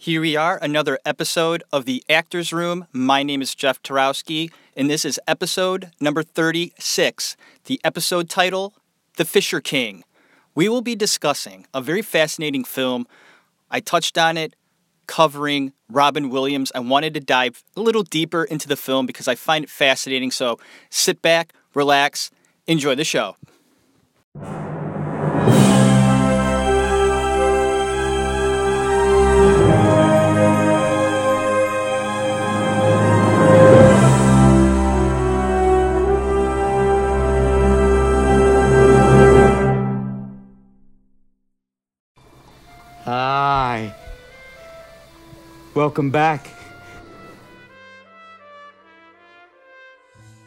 Here we are, another episode of the Actors Room. My name is Jeff Tarowski, and this is episode number 36. The episode title The Fisher King. We will be discussing a very fascinating film. I touched on it covering Robin Williams. I wanted to dive a little deeper into the film because I find it fascinating. So sit back, relax, enjoy the show. Hi. Welcome back.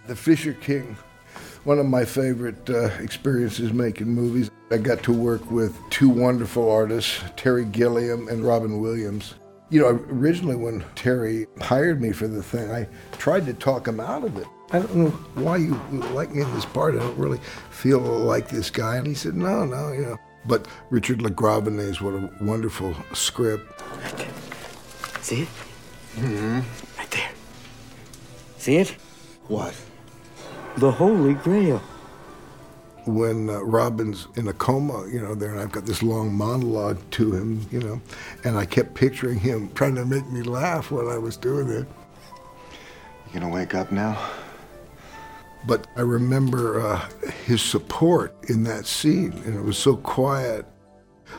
The Fisher King, one of my favorite uh, experiences making movies. I got to work with two wonderful artists, Terry Gilliam and Robin Williams. You know, originally when Terry hired me for the thing, I tried to talk him out of it. I don't know why you like me in this part. I don't really feel like this guy. And he said, no, no, you know. But Richard LaGravenese, what a wonderful script. Right there. See it? Mm-hmm. Right there. See it? What? The Holy Grail. When uh, Robin's in a coma, you know, there, and I've got this long monologue to him, you know, and I kept picturing him trying to make me laugh while I was doing it. You gonna wake up now? But I remember uh, his support in that scene, and it was so quiet.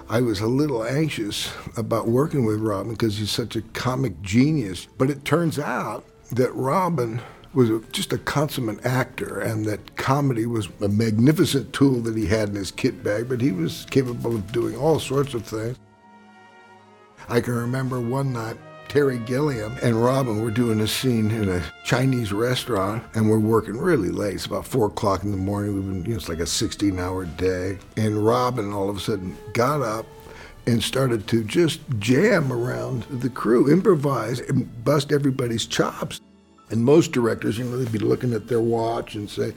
I was a little anxious about working with Robin because he's such a comic genius. But it turns out that Robin was just a consummate actor, and that comedy was a magnificent tool that he had in his kit bag, but he was capable of doing all sorts of things. I can remember one night Terry Gilliam and Robin were doing a scene in a Chinese restaurant, and we're working really late. It's about four o'clock in the morning. We've been, you know, it's like a 16-hour day. And Robin all of a sudden got up and started to just jam around the crew, improvise, and bust everybody's chops. And most directors, you know, they'd be looking at their watch and say,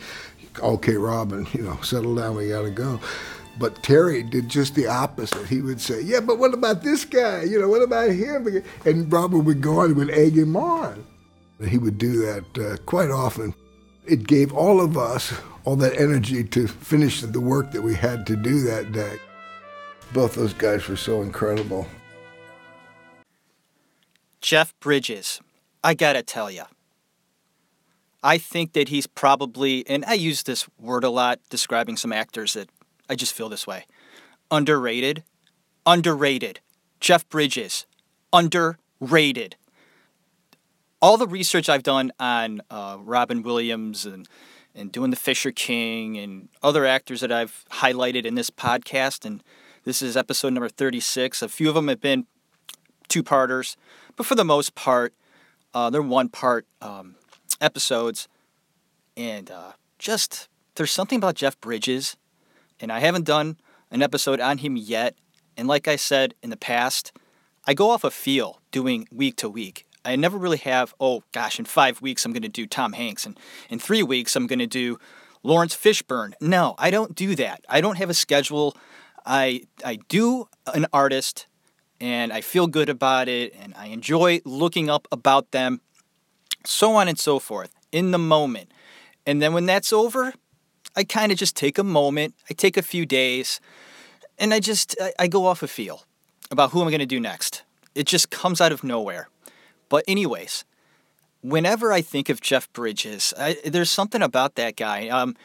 "Okay, Robin, you know, settle down. We got to go." But Terry did just the opposite. He would say, Yeah, but what about this guy? You know, what about him? And Robert would go on and would egg him on. And he would do that uh, quite often. It gave all of us all that energy to finish the work that we had to do that day. Both those guys were so incredible. Jeff Bridges, I gotta tell you, I think that he's probably, and I use this word a lot describing some actors that I just feel this way. Underrated. Underrated. Jeff Bridges. Underrated. All the research I've done on uh, Robin Williams and, and doing The Fisher King and other actors that I've highlighted in this podcast, and this is episode number 36. A few of them have been two parters, but for the most part, uh, they're one part um, episodes. And uh, just, there's something about Jeff Bridges and I haven't done an episode on him yet. And like I said in the past, I go off a feel doing week to week. I never really have, oh gosh, in five weeks I'm going to do Tom Hanks, and in three weeks I'm going to do Laurence Fishburne. No, I don't do that. I don't have a schedule. I I do an artist, and I feel good about it, and I enjoy looking up about them, so on and so forth in the moment. And then when that's over, I kind of just take a moment, I take a few days, and I just I, I go off a feel about who I'm going to do next. It just comes out of nowhere. But anyways, whenever I think of Jeff Bridges, I, there's something about that guy. Um,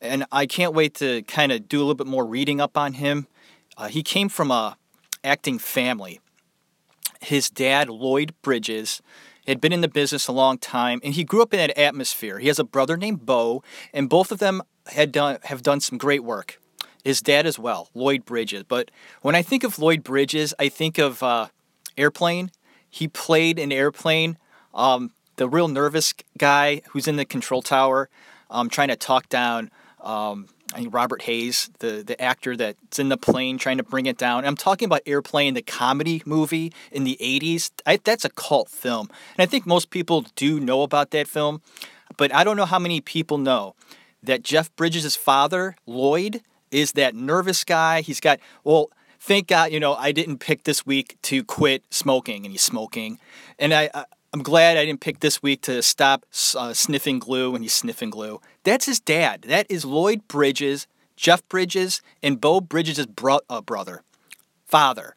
and I can't wait to kind of do a little bit more reading up on him. Uh, he came from a acting family. His dad, Lloyd Bridges, had been in the business a long time, and he grew up in that atmosphere. He has a brother named Beau, and both of them had done have done some great work. His dad as well, Lloyd Bridges. But when I think of Lloyd Bridges, I think of uh, Airplane. He played in Airplane, um, the real nervous guy who's in the control tower, um, trying to talk down. Um, I think Robert Hays, the the actor that's in the plane trying to bring it down. I'm talking about Airplane, the comedy movie in the '80s. I, that's a cult film, and I think most people do know about that film. But I don't know how many people know that Jeff Bridges' father, Lloyd, is that nervous guy. He's got, well, thank God, you know, I didn't pick this week to quit smoking, and he's smoking, and I, I I'm glad I didn't pick this week to stop uh, sniffing glue and he's sniffing glue. That's his dad. That is Lloyd Bridges, Jeff Bridges, and Beau Bridges' bro- uh, brother, father.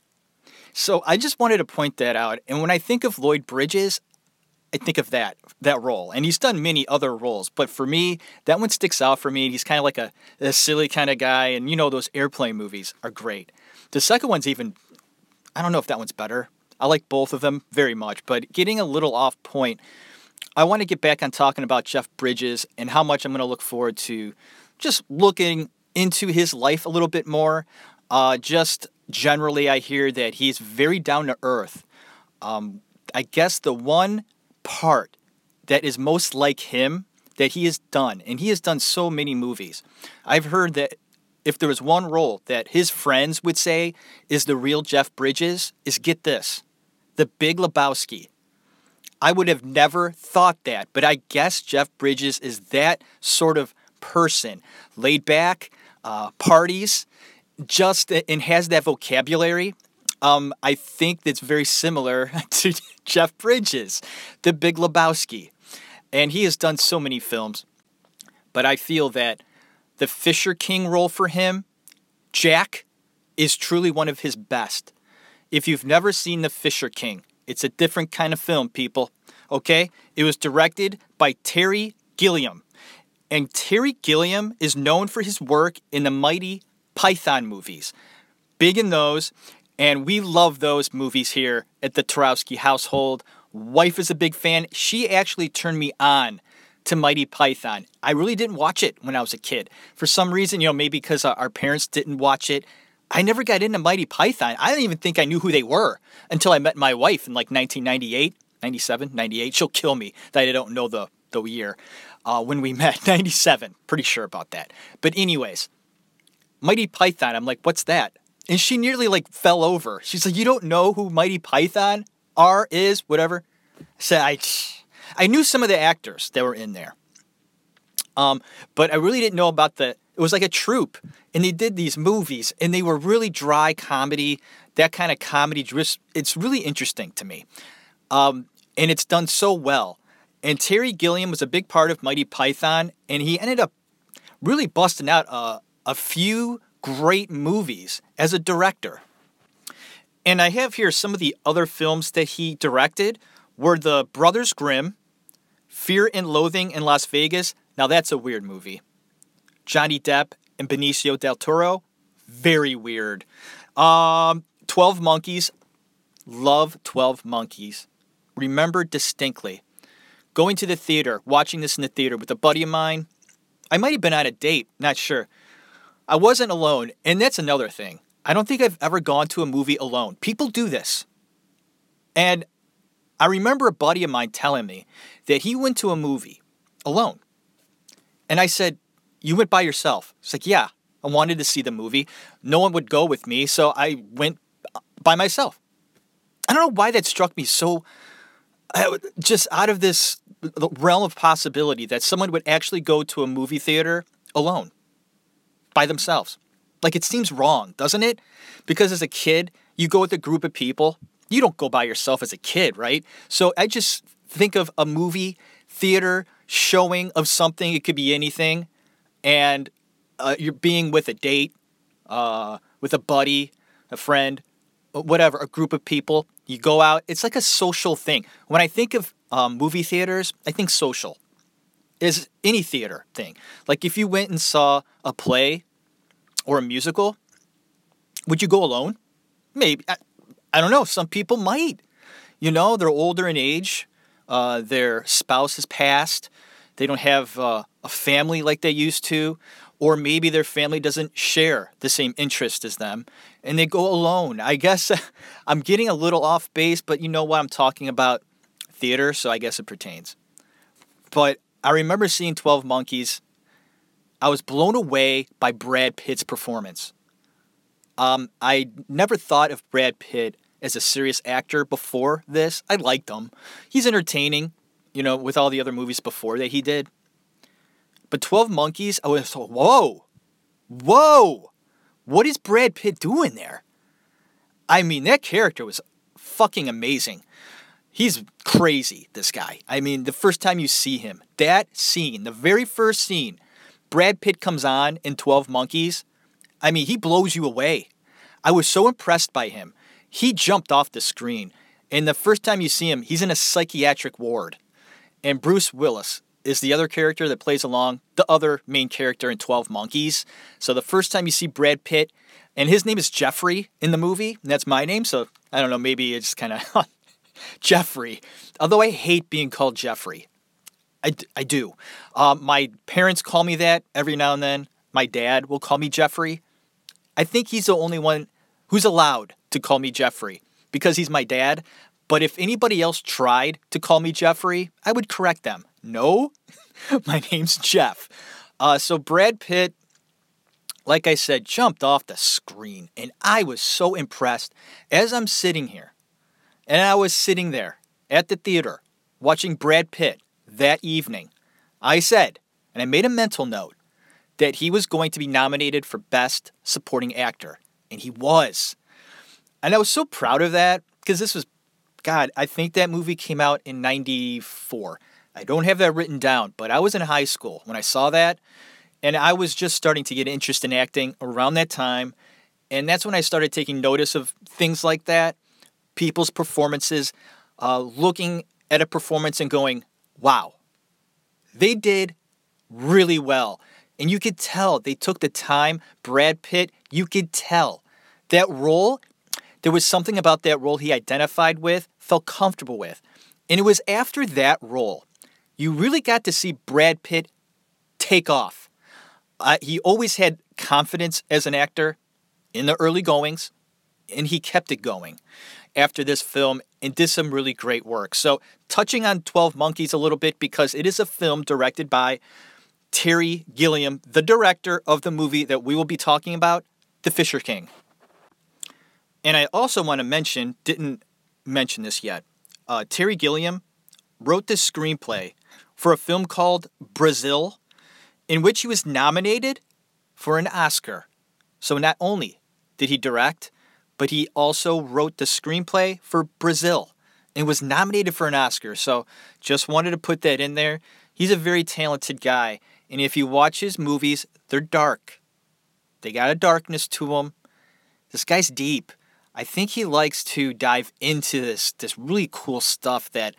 So I just wanted to point that out. And when I think of Lloyd Bridges, I think of that that role, and he's done many other roles. But for me, that one sticks out for me. He's kind of like a, a silly kind of guy, and you know those airplane movies are great. The second one's even, I don't know if that one's better. I like both of them very much, but getting a little off point, I want to get back on talking about Jeff Bridges and how much I'm going to look forward to just looking into his life a little bit more. Uh, just generally, I hear that he's very down to earth. Um, I guess the one part that is most like him that he has done, and he has done so many movies. I've heard that if there was one role that his friends would say is the real Jeff Bridges, is get this the Big Lebowski. I would have never thought that, but I guess Jeff Bridges is that sort of person. Laid back, uh, parties, just and has that vocabulary. Um, I think that's very similar to Jeff Bridges, the Big Lebowski. And he has done so many films, but I feel that the Fisher King role for him, Jack, is truly one of his best. If you've never seen The Fisher King, it's a different kind of film, people. Okay? It was directed by Terry Gilliam. And Terry Gilliam is known for his work in the Mighty Python movies. Big in those, and we love those movies here at the Tarowski household. Wife is a big fan. She actually turned me on to Mighty Python. I really didn't watch it when I was a kid. For some reason, you know, maybe because our parents didn't watch it. I never got into Mighty Python. I don't even think I knew who they were until I met my wife in like 1998, 97, 98. She'll kill me that I don't know the, the year uh, when we met. 97. Pretty sure about that. But, anyways, Mighty Python, I'm like, what's that? And she nearly like fell over. She's like, you don't know who Mighty Python are, is, whatever. So I, I knew some of the actors that were in there. Um, but I really didn't know about the it was like a troupe, and they did these movies, and they were really dry comedy. That kind of comedy, it's really interesting to me, um, and it's done so well. And Terry Gilliam was a big part of Mighty Python, and he ended up really busting out a, a few great movies as a director. And I have here some of the other films that he directed were the Brothers Grimm, Fear and Loathing in Las Vegas. Now that's a weird movie. Johnny Depp and Benicio del Toro. Very weird. Um, 12 Monkeys. Love 12 Monkeys. Remember distinctly going to the theater, watching this in the theater with a buddy of mine. I might have been on a date, not sure. I wasn't alone, and that's another thing. I don't think I've ever gone to a movie alone. People do this. And I remember a buddy of mine telling me that he went to a movie alone. And I said, you went by yourself. It's like, yeah, I wanted to see the movie. No one would go with me, so I went uh, by myself. I don't know why that struck me so uh, just out of this uh, realm of possibility that someone would actually go to a movie theater alone by themselves. Like it seems wrong, doesn't it? Because as a kid, you go with a group of people. You don't go by yourself as a kid, right? So I just think of a movie theater showing of something, it could be anything and uh, you're being with a date, uh, with a buddy, a friend, whatever, a group of people. You go out. It's like a social thing. When I think of um, movie theaters, I think social is any theater thing. Like if you went and saw a play or a musical, would you go alone? Maybe. I, I don't know. Some people might. You know, they're older in age. Uh, their spouse has passed. They don't have uh, a family like they used to, or maybe their family doesn't share the same interest as them and they go alone. I guess I'm getting a little off base, but you know what? I'm talking about theater, so I guess it pertains. But I remember seeing 12 Monkeys. I was blown away by Brad Pitt's performance. Um, I never thought of Brad Pitt as a serious actor before this. I liked him. He's entertaining, you know, with all the other movies before that he did. But 12 Monkeys, I was like, whoa, whoa, what is Brad Pitt doing there? I mean, that character was fucking amazing. He's crazy, this guy. I mean, the first time you see him, that scene, the very first scene, Brad Pitt comes on in 12 Monkeys. I mean, he blows you away. I was so impressed by him. He jumped off the screen. And the first time you see him, he's in a psychiatric ward. And Bruce Willis is the other character that plays along the other main character in 12 Monkeys. So the first time you see Brad Pitt, and his name is Jeffrey in the movie, and that's my name. So I don't know, maybe it's kind of Jeffrey. Although I hate being called Jeffrey. I, I do. Um, my parents call me that every now and then. My dad will call me Jeffrey. I think he's the only one who's allowed to call me Jeffrey because he's my dad. But if anybody else tried to call me Jeffrey, I would correct them. No, my name's Jeff. Uh, so Brad Pitt, like I said, jumped off the screen, and I was so impressed as I'm sitting here. And I was sitting there at the theater watching Brad Pitt that evening. I said, and I made a mental note, that he was going to be nominated for Best Supporting Actor. And he was. And I was so proud of that because this was, God, I think that movie came out in 94. I don't have that written down, but I was in high school when I saw that. And I was just starting to get interest in acting around that time. And that's when I started taking notice of things like that people's performances, uh, looking at a performance and going, wow, they did really well. And you could tell they took the time. Brad Pitt, you could tell that role, there was something about that role he identified with, felt comfortable with. And it was after that role, you really got to see Brad Pitt take off. Uh, he always had confidence as an actor in the early goings, and he kept it going after this film and did some really great work. So, touching on 12 Monkeys a little bit because it is a film directed by Terry Gilliam, the director of the movie that we will be talking about, The Fisher King. And I also want to mention, didn't mention this yet, uh, Terry Gilliam wrote this screenplay for a film called Brazil, in which he was nominated for an Oscar. So not only did he direct, but he also wrote the screenplay for Brazil and was nominated for an Oscar. So just wanted to put that in there. He's a very talented guy. And if you watch his movies, they're dark. They got a darkness to them. This guy's deep. I think he likes to dive into this this really cool stuff that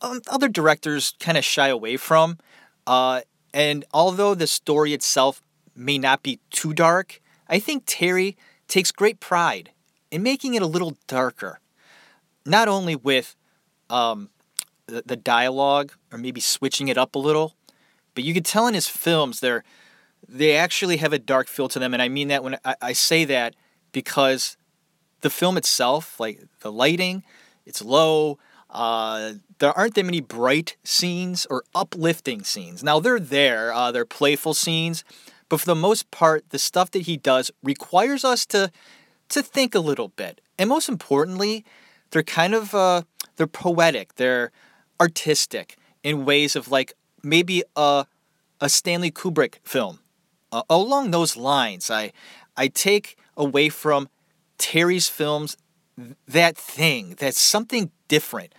um, other directors kind of shy away from. Uh, and although the story itself may not be too dark, I think Terry takes great pride in making it a little darker. Not only with um, the, the dialogue or maybe switching it up a little, but you could tell in his films they're they actually have a dark feel to them, and I mean that when I, I say that because the film itself, like the lighting, it's low. Uh, there aren't that many bright scenes or uplifting scenes. Now they're there, uh, they're playful scenes, but for the most part, the stuff that he does requires us to to think a little bit, and most importantly, they're kind of uh, they're poetic, they're artistic in ways of like maybe a a Stanley Kubrick film. Uh, along those lines, I I take away from Terry's films that thing, that's something different.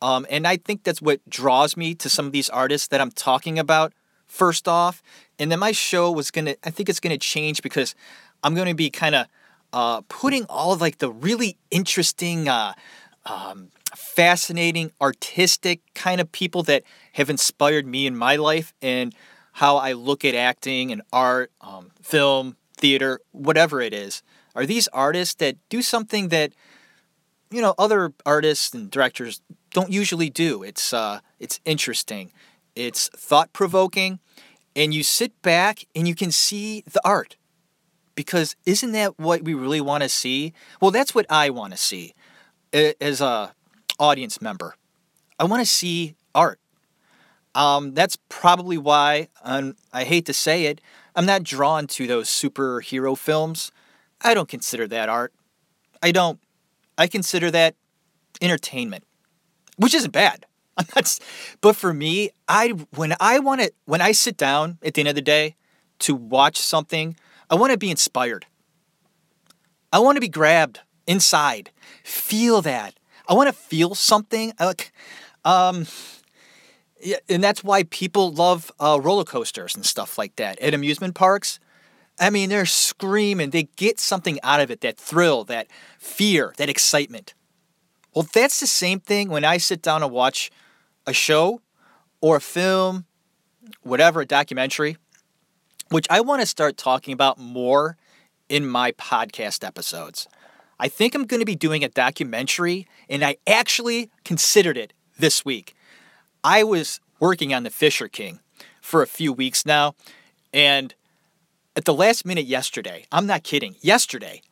Um, and I think that's what draws me to some of these artists that I'm talking about. First off, and then my show was gonna. I think it's gonna change because I'm gonna be kind of uh, putting all of like the really interesting uh, um, fascinating, artistic kind of people that have inspired me in my life and how I look at acting and art, um, film, theater, whatever it is. Are these artists that do something that you know other artists and directors don't usually do? It's uh, it's interesting, it's thought provoking, and you sit back and you can see the art. Because isn't that what we really want to see? Well, that's what I want to see as a audience member. I want to see art. Um, that's probably why, um, I hate to say it, I'm not drawn to those superhero films. I don't consider that art. I don't. I consider that entertainment, which isn't bad. Not, but for me, I when I want to when I sit down at the end of the day to watch something, I want to be inspired. I want to be grabbed inside. Feel that. I want to feel something. Like, um, and that's why people love uh, roller coasters and stuff like that at amusement parks. I mean, they're screaming. They get something out of it that thrill, that fear, that excitement. Well, that's the same thing when I sit down and watch a show or a film, whatever, a documentary, which I want to start talking about more in my podcast episodes. I think I'm going to be doing a documentary, and I actually considered it this week. I was working on The Fisher King for a few weeks now, and at the last minute yesterday, I'm not kidding, yesterday,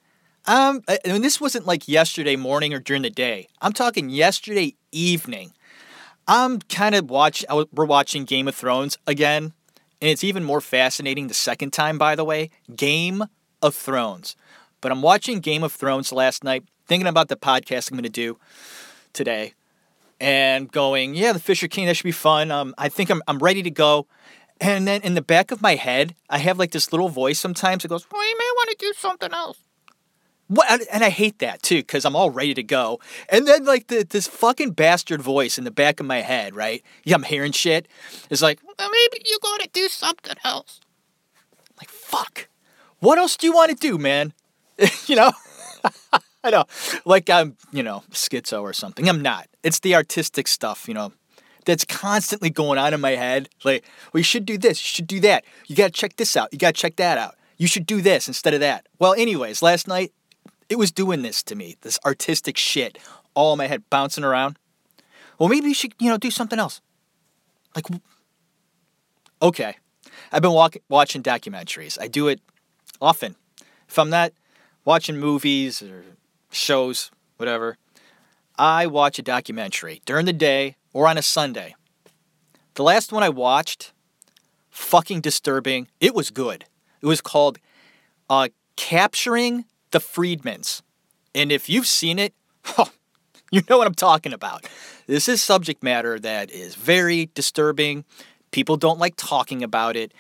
um, and this wasn't like yesterday morning or during the day. I'm talking yesterday evening. I'm kind of watch. We're watching Game of Thrones again, and it's even more fascinating the second time. By the way, Game of Thrones. But I'm watching Game of Thrones last night, thinking about the podcast I'm going to do today, and going, yeah, the Fisher King. That should be fun. Um, I think I'm I'm ready to go. And then in the back of my head, I have like this little voice sometimes that goes, well, you may want to do something else. What, and I hate that too because I'm all ready to go, and then like the, this fucking bastard voice in the back of my head, right? Yeah, I'm hearing shit. It's like well, maybe you got to do something else. Like fuck, what else do you want to do, man? you know, I know, like I'm you know schizo or something. I'm not. It's the artistic stuff, you know, that's constantly going on in my head. Like, well, you should do this, you should do that. You got to check this out. You got to check that out. You should do this instead of that. Well, anyways, last night it was doing this to me, this artistic shit, all in my head bouncing around. Well, maybe you should, you know, do something else. Like, okay, I've been walk- watching documentaries. I do it often. If I'm not watching movies or shows, whatever, I watch a documentary during the day or on a Sunday. The last one I watched, fucking disturbing. It was good. It was called uh, Capturing the Friedmans. And if you've seen it, oh, you know what I'm talking about. This is subject matter that is very disturbing. People don't like talking about it.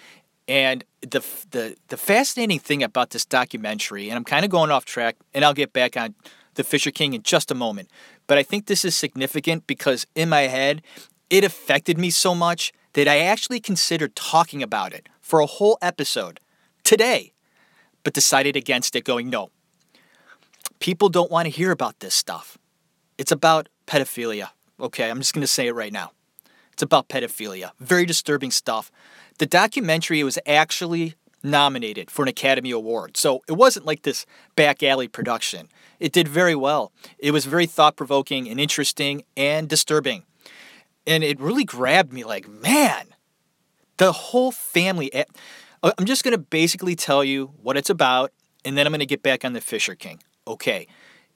And the, the, the fascinating thing about this documentary, and I'm kind of going off track, and I'll get back on the Fisher King in just a moment, but I think this is significant because in my head, it affected me so much that I actually considered talking about it for a whole episode today, but decided against it, going, no, people don't want to hear about this stuff. It's about pedophilia. Okay, I'm just going to say it right now. It's about pedophilia. Very disturbing stuff. The documentary was actually nominated for an Academy Award. So it wasn't like this back alley production. It did very well. It was very thought provoking and interesting and disturbing. And it really grabbed me like, man, the whole family. Eh, I'm just going to basically tell you what it's about, and then I'm going to get back on the Fisher King okay.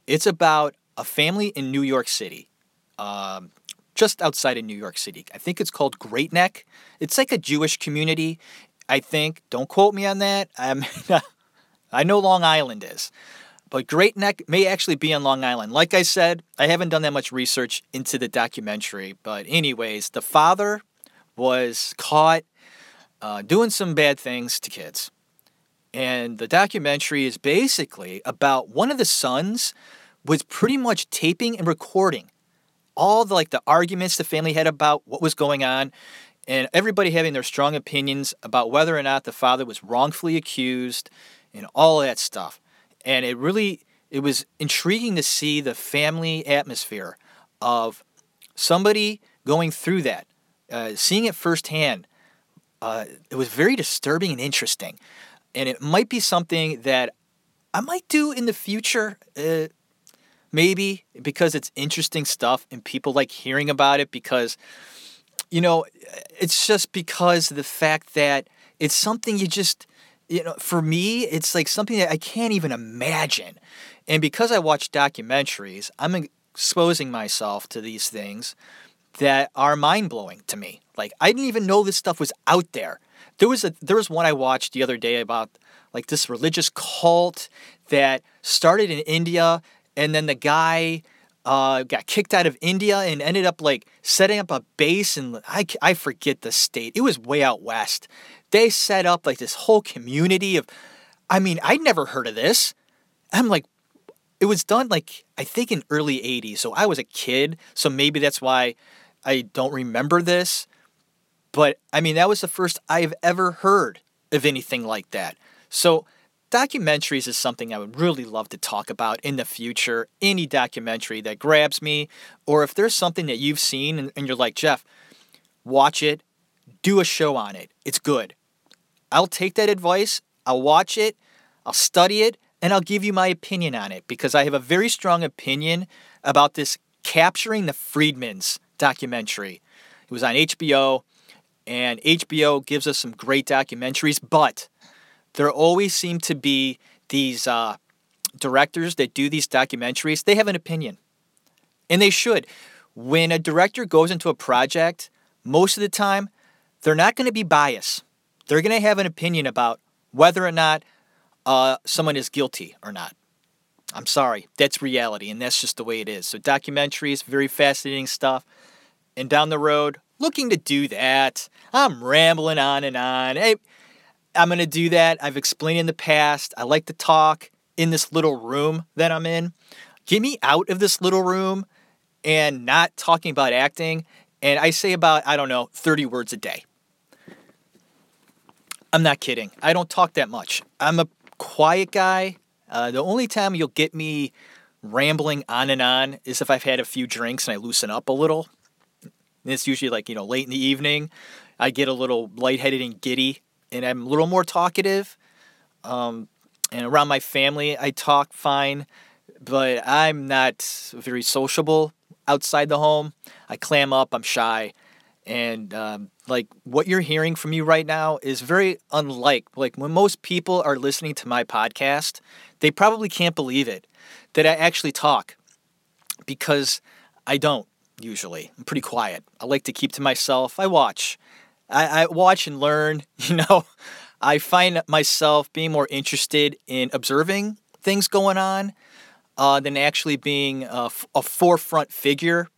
It's about a family in New York City, um, just outside of New York City. I think it's called Great Neck. It's like a Jewish community, I think. Don't quote me on that. I'm, I know Long Island is. But Great Neck may actually be on Long Island. Like I said, I haven't done that much research into the documentary. But, anyways, the father was caught uh, doing some bad things to kids. And the documentary is basically about one of the sons was pretty much taping and recording all the like the arguments the family had about what was going on and everybody having their strong opinions about whether or not the father was wrongfully accused and all that stuff. And it really it was intriguing to see the family atmosphere of somebody going through that, uh, seeing it firsthand. Uh, it was very disturbing and interesting and it might be something that I might do in the future. Uh, maybe because it's interesting stuff and people like hearing about it because, you know, it's just because the fact that it's something you just, you know, for me, it's like something that I can't even imagine. And because I watch documentaries, I'm exposing myself to these things that are mind blowing to me. Like, I didn't even know this stuff was out there. There was a there was one I watched the other day about like this religious cult that started in India, and then the guy uh, got kicked out of India and ended up like setting up a base and I, I forget the state. It was way out west. They set up like this whole community of, I mean, I'd never heard of this. I'm like, it was done like I think in early 80s. So I was a kid, so maybe that's why I don't remember this. But I mean, that was the first I've ever heard of anything like that. So documentaries is something I would really love to talk about in the future. Any documentary that grabs me, or if there's something that you've seen and, and you're like, Jeff, watch it, do a show on it. It's good. I'll take that advice, I'll watch it, I'll study it, and I'll give you my opinion on it because I have a very strong opinion about this Capturing the Friedmans documentary. It was on HBO, and HBO gives us some great documentaries, but there always seem to be these uh, directors that do these documentaries, they have an opinion. And they should. When a director goes into a project, most of the time, they're not going to be biased. They're going to have an opinion about whether or not uh, someone is guilty or not. I'm sorry, that's reality, and that's just the way it is. So, documentaries, very fascinating stuff. And down the road, looking to do that. I'm rambling on and on. Hey, I'm going to do that. I've explained in the past. I like to talk in this little room that I'm in. Get me out of this little room and not talking about acting. And I say about, I don't know, 30 words a day. I'm not kidding. I don't talk that much. I'm a quiet guy. Uh, the only time you'll get me rambling on and on is if I've had a few drinks and I loosen up a little. It's usually like, you know, late in the evening. I get a little lightheaded and giddy and I'm a little more talkative. Um, and around my family, I talk fine, but I'm not very sociable outside the home. I clam up, I'm shy. And um, like what you're hearing from me right now is very unlike like when most people are listening to my podcast, they probably can't believe it that I actually talk because I don't usually. I'm pretty quiet. I like to keep to myself. I watch. I, I watch and learn, you know. I find myself being more interested in observing things going on uh, than actually being a, a forefront figure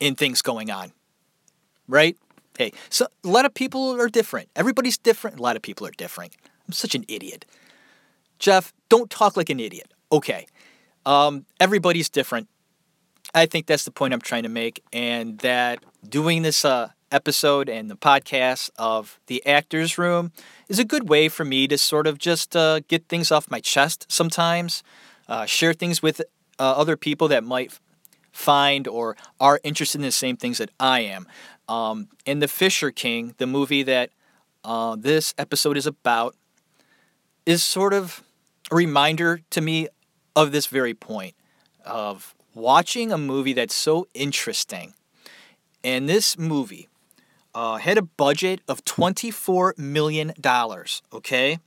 in things going on. Right? Hey, so a lot of people are different. Everybody's different. A lot of people are different. I'm such an idiot. Jeff, don't talk like an idiot. Okay. Um, everybody's different. I think that's the point I'm trying to make, and that doing this uh, episode and the podcast of The Actors Room is a good way for me to sort of just uh, get things off my chest sometimes, uh, share things with uh, other people that might find or are interested in the same things that I am. Um, and The Fisher King, the movie that uh, this episode is about, is sort of a reminder to me of this very point of watching a movie that's so interesting. And this movie uh, had a budget of $24 million, okay?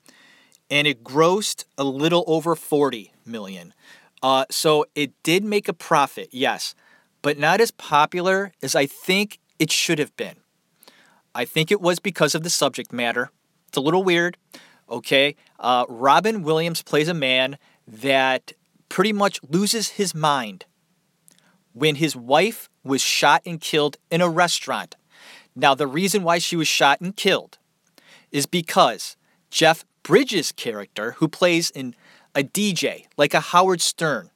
And it grossed a little over 40 million. Uh, so it did make a profit, yes, but not as popular as I think it should have been. I think it was because of the subject matter. It's a little weird, okay? Uh, Robin Williams plays a man that pretty much loses his mind when his wife was shot and killed in a restaurant now, the reason why she was shot and killed is because Jeff Bridges' character, who plays in a DJ, like a Howard Stern,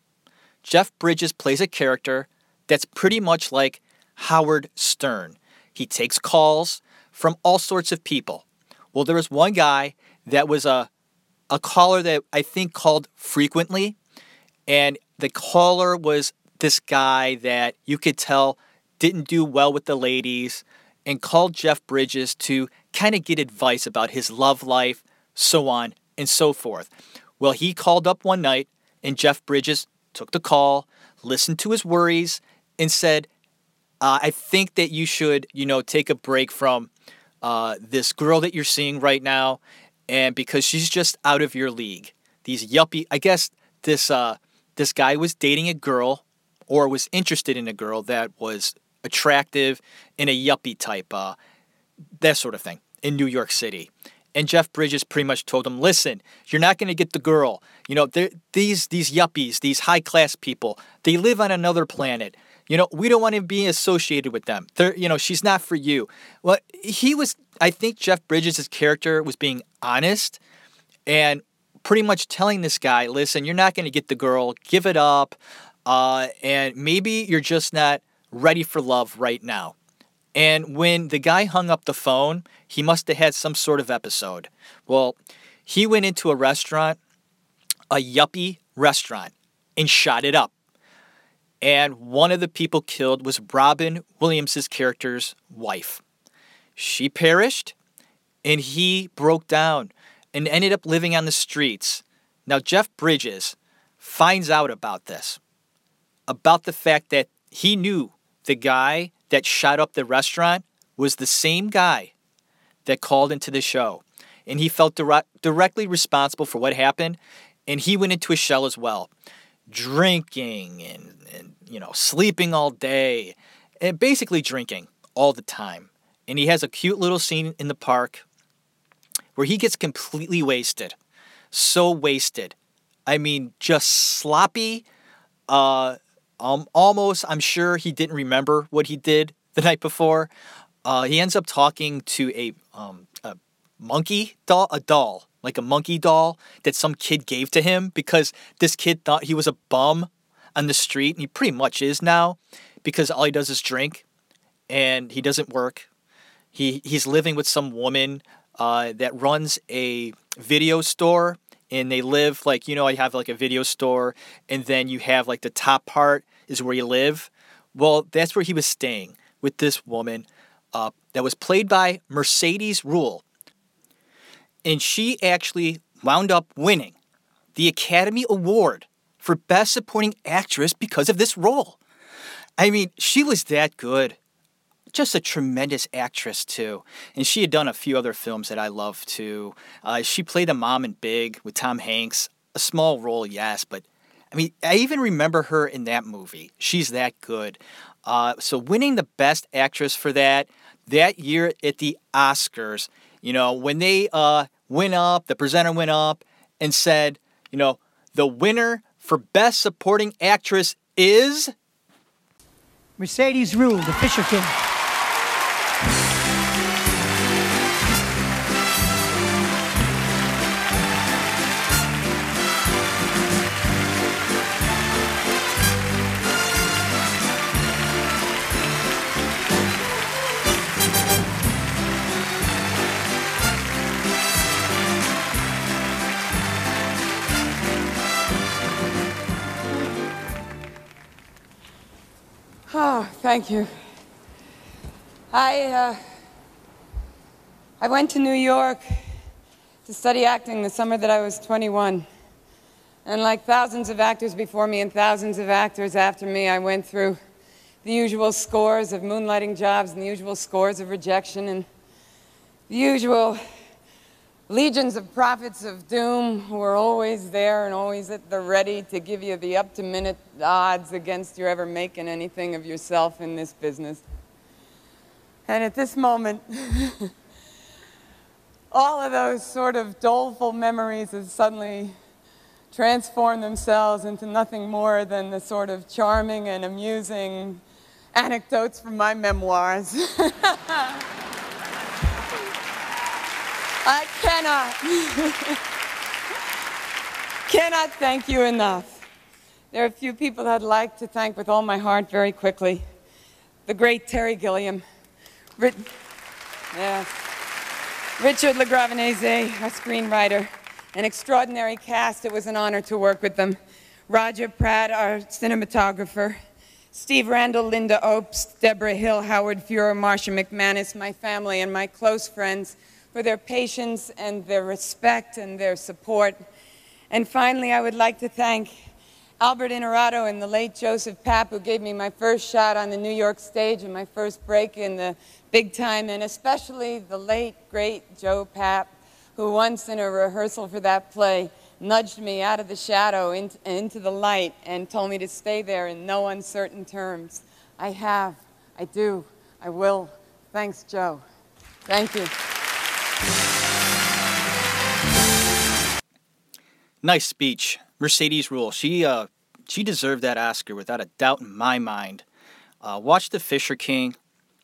Jeff Bridges plays a character that's pretty much like Howard Stern. He takes calls from all sorts of people. Well, there was one guy that was a, a caller that I think called frequently, and the caller was this guy that you could tell didn't do well with the ladies, and called Jeff Bridges to kind of get advice about his love life, so on and so forth. Well, he called up one night, and Jeff Bridges took the call, listened to his worries, and said, uh, I think that you should, you know, take a break from uh, this girl that you're seeing right now, and because she's just out of your league. These yuppie, I guess this uh, this guy was dating a girl, or was interested in a girl that was attractive in a yuppie type, uh, that sort of thing in New York City. And Jeff Bridges pretty much told him, "Listen, you're not going to get the girl. You know, these these yuppies, these high class people, they live on another planet. You know, we don't want to be associated with them. They're, you know, she's not for you." Well, he was. I think Jeff Bridges' character was being honest, and pretty much telling this guy, listen, you're not going to get the girl, give it up, uh, and maybe you're just not ready for love right now. And when the guy hung up the phone, he must have had some sort of episode. Well, he went into a restaurant, a yuppie restaurant, and shot it up. And one of the people killed was Robin Williams' character's wife. She perished, and he broke down and ended up living on the streets. Now, Jeff Bridges finds out about this, about the fact that he knew the guy that shot up the restaurant was the same guy that called into the show. And he felt directly responsible for what happened. And he went into a shell as well, drinking and, and, you know, sleeping all day and basically drinking all the time. And he has a cute little scene in the park where he gets completely wasted. So wasted. I mean, just sloppy, uh, um, almost, I'm sure he didn't remember what he did the night before. Uh, he ends up talking to a, um, a monkey doll, a doll, like a monkey doll that some kid gave to him because this kid thought he was a bum on the street, and he pretty much is now because all he does is drink and he doesn't work. He he's living with some woman uh, that runs a video store and they live like you know you have like a video store and then you have like the top part is where you live. Well that's where he was staying with this woman uh, that was played by mercedes ruehl and she actually wound up winning the academy award for best supporting actress because of this role. I mean she was that good just a tremendous actress too, and she had done a few other films that I love too. Uh, she played a mom in Big with Tom Hanks, a small role, yes, but I mean, I even remember her in that movie. She's that good. Uh, so winning the Best Actress for that that year at the Oscars, you know, when they uh, went up, the presenter went up and said, you know, the winner for Best Supporting Actress is Mercedes Ruehl, The Fisher King. Oh, thank you. I, uh, I went to New York to study acting the summer that I was 21. And like thousands of actors before me and thousands of actors after me, I went through the usual scores of moonlighting jobs and the usual scores of rejection and the usual legions of prophets of doom who are always there and always at the ready to give you the up to minute odds against you ever making anything of yourself in this business. And at this moment, all of those sort of doleful memories have suddenly transformed themselves into nothing more than the sort of charming and amusing anecdotes from my memoirs. I cannot, cannot thank you enough. There are a few people I'd like to thank with all my heart very quickly. The great Terry Gilliam. Richard LaGravenese, a screenwriter. An extraordinary cast. It was an honor to work with them. Roger Pratt, our cinematographer. Steve Randall, Lynda Obst, Deborah Hill, Howard Fuhrer, Marcia McManus, my family, and my close friends for their patience and their respect and their support. And finally, I would like to thank Albert Innamorato and the late Joseph Papp, who gave me my first shot on the New York stage and my first break in the big time, and especially the late, great Joe Papp, who once in a rehearsal for that play nudged me out of the shadow into the light and told me to stay there in no uncertain terms. I have, I do, I will. Thanks, Joe. Thank you. Nice speech, Mercedes Ruehl. She uh, she deserved that Oscar without a doubt in my mind. Uh, watch The Fisher King,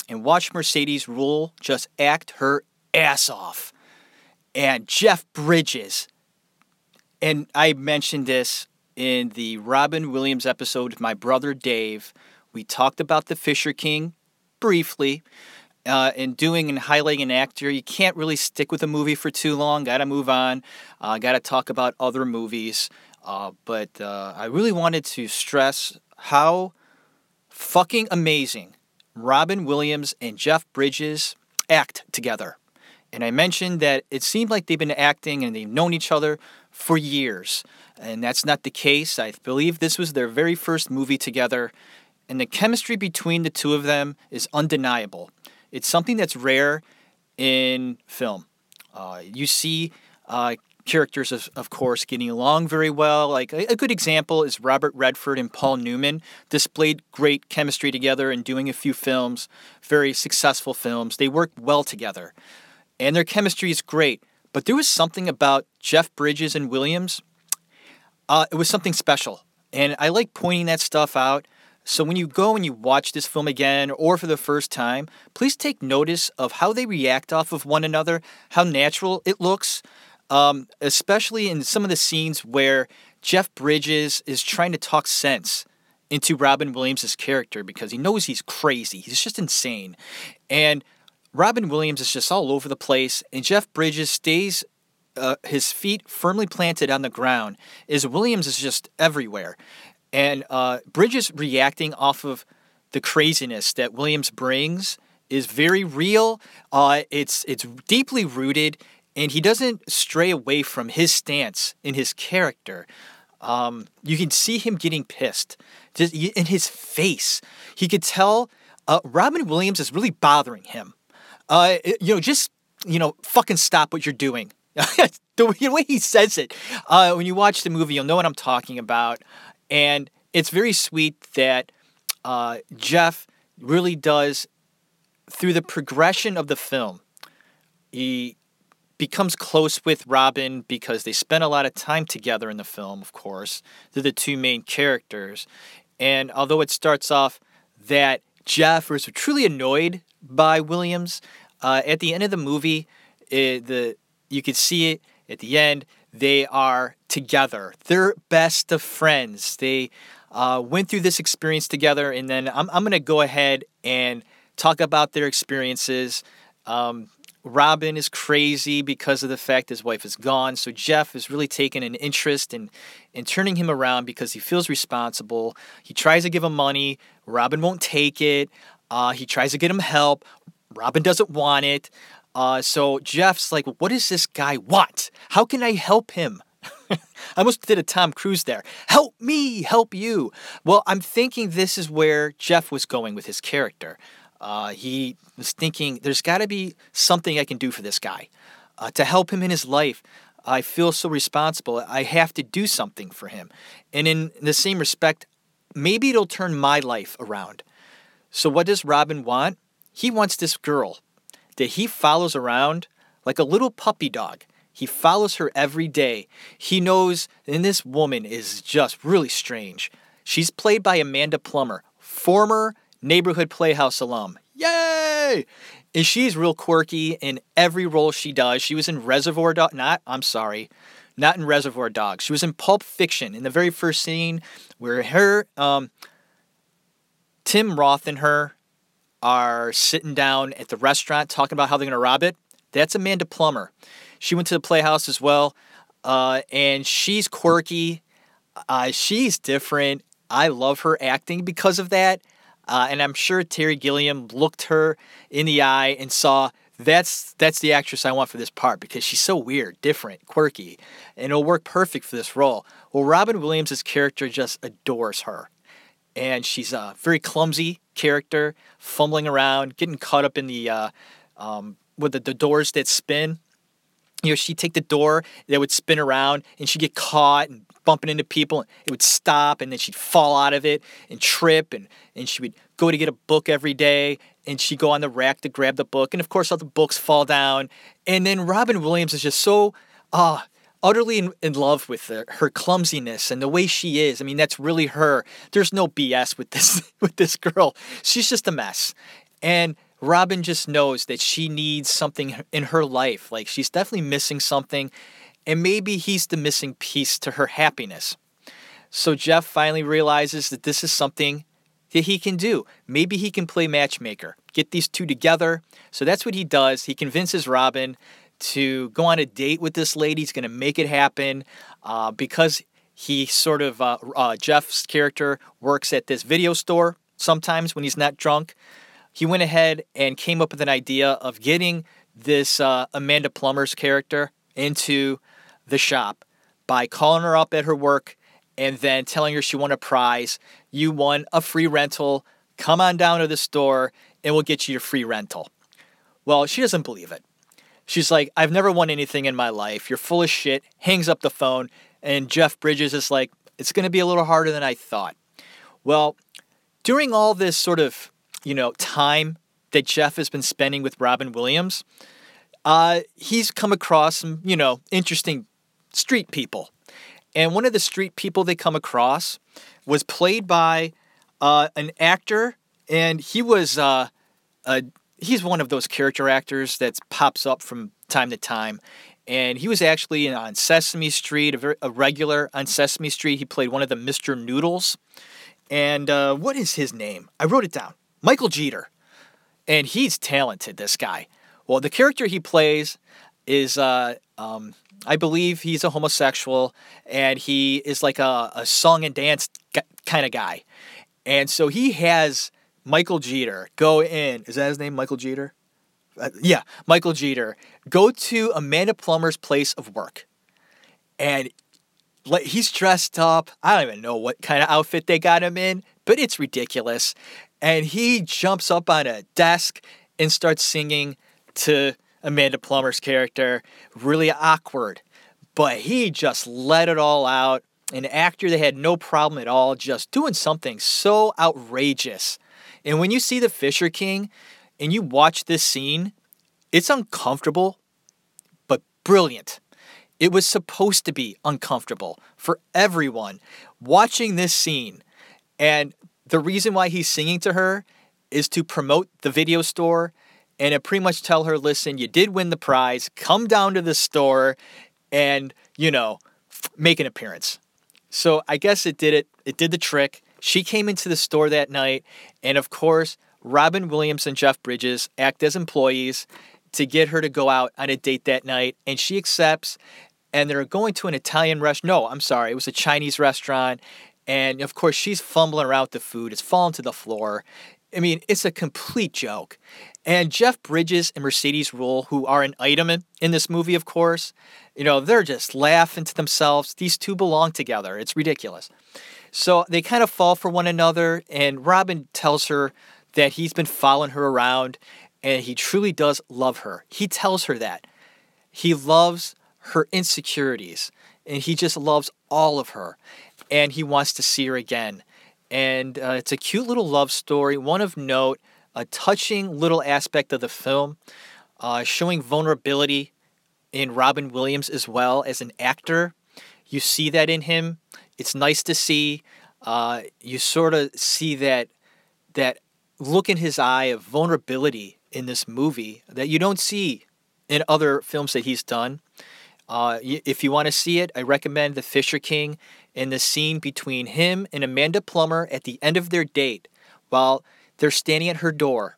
and watch Mercedes Ruehl just act her ass off. And Jeff Bridges, and I mentioned this in the Robin Williams episode with my brother Dave. We talked about the Fisher King briefly. Uh, in doing and highlighting an actor, you can't really stick with a movie for too long. Got to move on. Uh, Got to talk about other movies. Uh, but uh, I really wanted to stress how fucking amazing Robin Williams and Jeff Bridges act together. And I mentioned that it seemed like they've been acting and they've known each other for years. And that's not the case. I believe this was their very first movie together. And the chemistry between the two of them is undeniable. It's something that's rare in film. Uh, you see uh, characters, of, of course, getting along very well. Like a, a, good example is Robert Redford and Paul Newman displayed great chemistry together in doing a few films, very successful films. They worked well together, and their chemistry is great. But there was something about Jeff Bridges and Williams. Uh, it was something special, and I like pointing that stuff out so when you go and you watch this film again or for the first time, please take notice of how they react off of one another, how natural it looks, um, especially in some of the scenes where Jeff Bridges is trying to talk sense into Robin Williams' character because he knows he's crazy. He's just insane. And Robin Williams is just all over the place, and Jeff Bridges stays uh, his feet firmly planted on the ground as Williams is just everywhere. And uh, Bridges reacting off of the craziness that Williams brings is very real. Uh, it's it's deeply rooted, and he doesn't stray away from his stance in his character. Um, you can see him getting pissed just in his face. He could tell uh, Robin Williams is really bothering him. Uh, you know, just you know, fucking stop what you're doing. the way he says it, uh, when you watch the movie, you'll know what I'm talking about. And it's very sweet that uh, Jeff really does, through the progression of the film, he becomes close with Robin because they spend a lot of time together in the film, of course. They're the two main characters. And although it starts off that Jeff was truly annoyed by Williams, uh, at the end of the movie, it, the you can see it at the end they are together. They're best of friends. They uh, went through this experience together, and then I'm, I'm going to go ahead and talk about their experiences. Um, Robin is crazy because of the fact his wife is gone. So Jeff is really taking an interest in in turning him around because he feels responsible. He tries to give him money. Robin won't take it. Uh, he tries to get him help. Robin doesn't want it. Uh, so Jeff's like, what does this guy want? How can I help him? I almost did a Tom Cruise there. Help me, help you. Well, I'm thinking this is where Jeff was going with his character. Uh, he was thinking, there's got to be something I can do for this guy uh, to help him in his life. I feel so responsible. I have to do something for him. And in the same respect, maybe it'll turn my life around. So, what does Robin want? He wants this girl that he follows around like a little puppy dog. He follows her every day. He knows, and this woman is just really strange. She's played by Amanda Plummer, former Neighborhood Playhouse alum. Yay! And she's real quirky in every role she does. She was in Reservoir Dog. Not, I'm sorry, not in Reservoir Dogs. She was in Pulp Fiction in the very first scene where her, um, Tim Roth and her are sitting down at the restaurant talking about how they're going to rob it. That's Amanda Plummer. She went to the Playhouse as well, uh, and she's quirky. Uh, she's different. I love her acting because of that. Uh, and I'm sure Terry Gilliam looked her in the eye and saw that's that's the actress I want for this part because she's so weird, different, quirky, and it'll work perfect for this role. Well, Robin Williams' character just adores her and she's a very clumsy character, fumbling around, getting caught up in the uh, um, with the, the doors that spin. You know, she'd take the door that would spin around, and she'd get caught and bumping into people. It would stop, and then she'd fall out of it and trip, and and she would go to get a book every day, and she'd go on the rack to grab the book, and of course all the books fall down. And then Robin Williams is just so ah. Utterly in, in love with her, her, clumsiness and the way she is. I mean, that's really her. There's no BS with this with this girl. She's just a mess. And Robin just knows that she needs something in her life. Like she's definitely missing something. and maybe he's the missing piece to her happiness. So Jeff finally realizes that this is something that he can do. Maybe he can play matchmaker, get these two together. So that's what he does. He convinces Robin to go on a date with this lady. He's going to make it happen uh, because he sort of, uh, uh, Jeff's character works at this video store sometimes when he's not drunk. He went ahead and came up with an idea of getting this uh, Amanda Plummer's character into the shop by calling her up at her work and then telling her she won a prize. You won a free rental. Come on down to the store and we'll get you your free rental. Well, she doesn't believe it. She's like, I've never won anything in my life. You're full of shit. Hangs up the phone. And Jeff Bridges is like, it's going to be a little harder than I thought. Well, during all this sort of, you know, time that Jeff has been spending with Robin Williams, uh, he's come across some, you know, interesting street people. And one of the street people they come across was played by uh, an actor, and he was uh, a, he's one of those character actors that pops up from time to time. And he was actually on Sesame Street, a, very, a regular on Sesame Street. He played one of the Mr. Noodles. And uh, what is his name? I wrote it down. Michael Jeter. And he's talented, this guy. Well, the character he plays is, uh, um, I believe he's a homosexual, and he is like a, a song and dance g- kind of guy. And so he has Michael Jeter go in. Is that his name, Michael Jeter? Uh, yeah, Michael Jeter. Go to Amanda Plummer's place of work. And like he's dressed up. I don't even know what kind of outfit they got him in, but it's ridiculous. And he jumps up on a desk and starts singing to Amanda Plummer's character. Really awkward. But he just let it all out. An actor that had no problem at all, just doing something so outrageous. And when you see The Fisher King and you watch this scene, it's uncomfortable, but brilliant. It was supposed to be uncomfortable for everyone watching this scene. And the reason why he's singing to her is to promote the video store and to pretty much tell her, listen, you did win the prize. Come down to the store and, you know, make an appearance. So I guess it did it. It did the trick. She came into the store that night. And of course, Robin Williams and Jeff Bridges act as employees to get her to go out on a date that night. And she accepts. And they're going to an Italian restaurant. No, I'm sorry. It was a Chinese restaurant. And of course, she's fumbling around with the food. It's falling to the floor. I mean, it's a complete joke. And Jeff Bridges and Mercedes Ruehl, who are an item in this movie, of course, you know, they're just laughing to themselves. These two belong together. It's ridiculous. So they kind of fall for one another, and Robin tells her that he's been following her around and he truly does love her. He tells her that. He loves her insecurities and he just loves all of her and he wants to see her again. And uh, it's a cute little love story, one of note a touching little aspect of the film, uh, showing vulnerability in Robin Williams as well as an actor. You see that in him. It's nice to see. Uh, you sort of see that that look in his eye of vulnerability in this movie that you don't see in other films that he's done. Uh, if you want to see it, I recommend The Fisher King and the scene between him and Amanda Plummer at the end of their date while they're standing at her door.